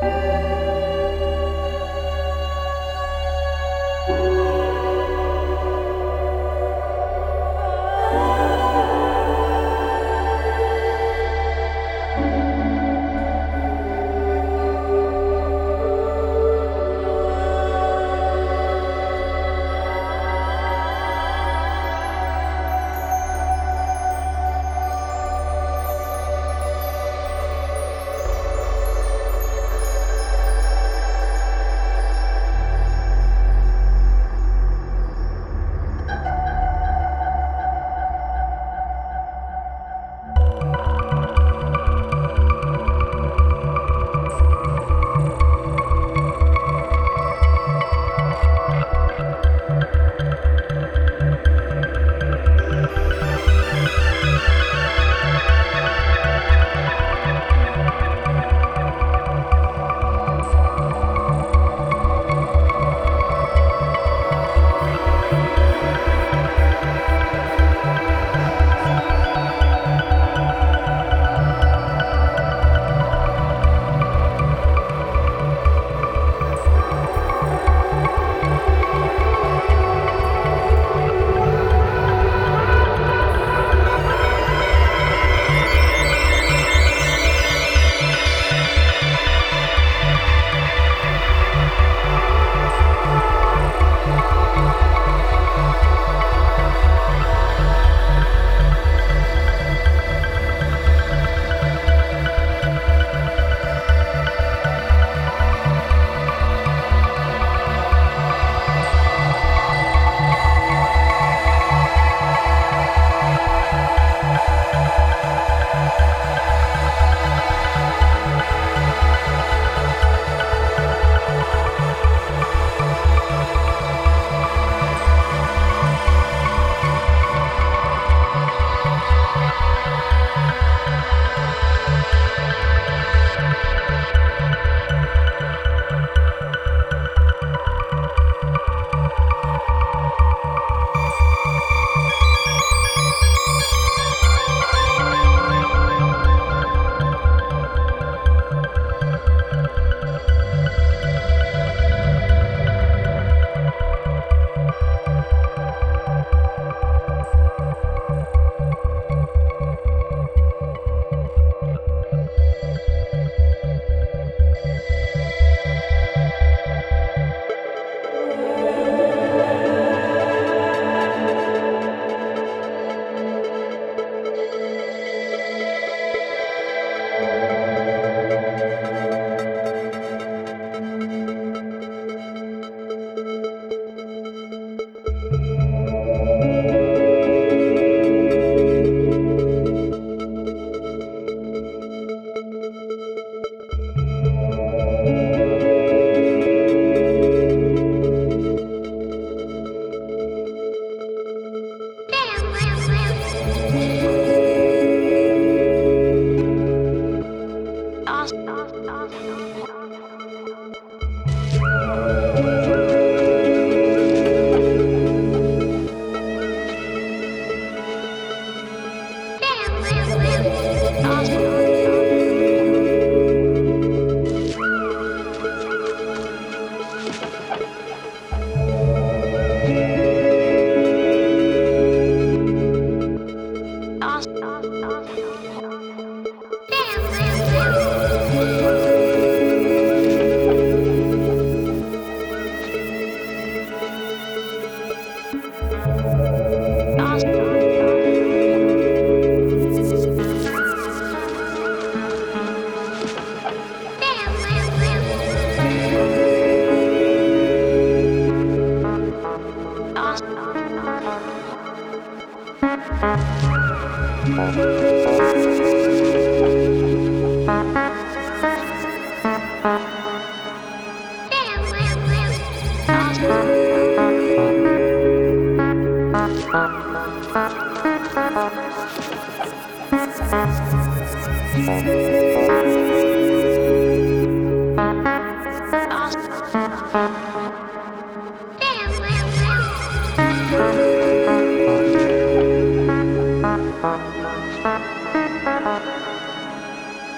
Música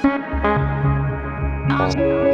Awesome.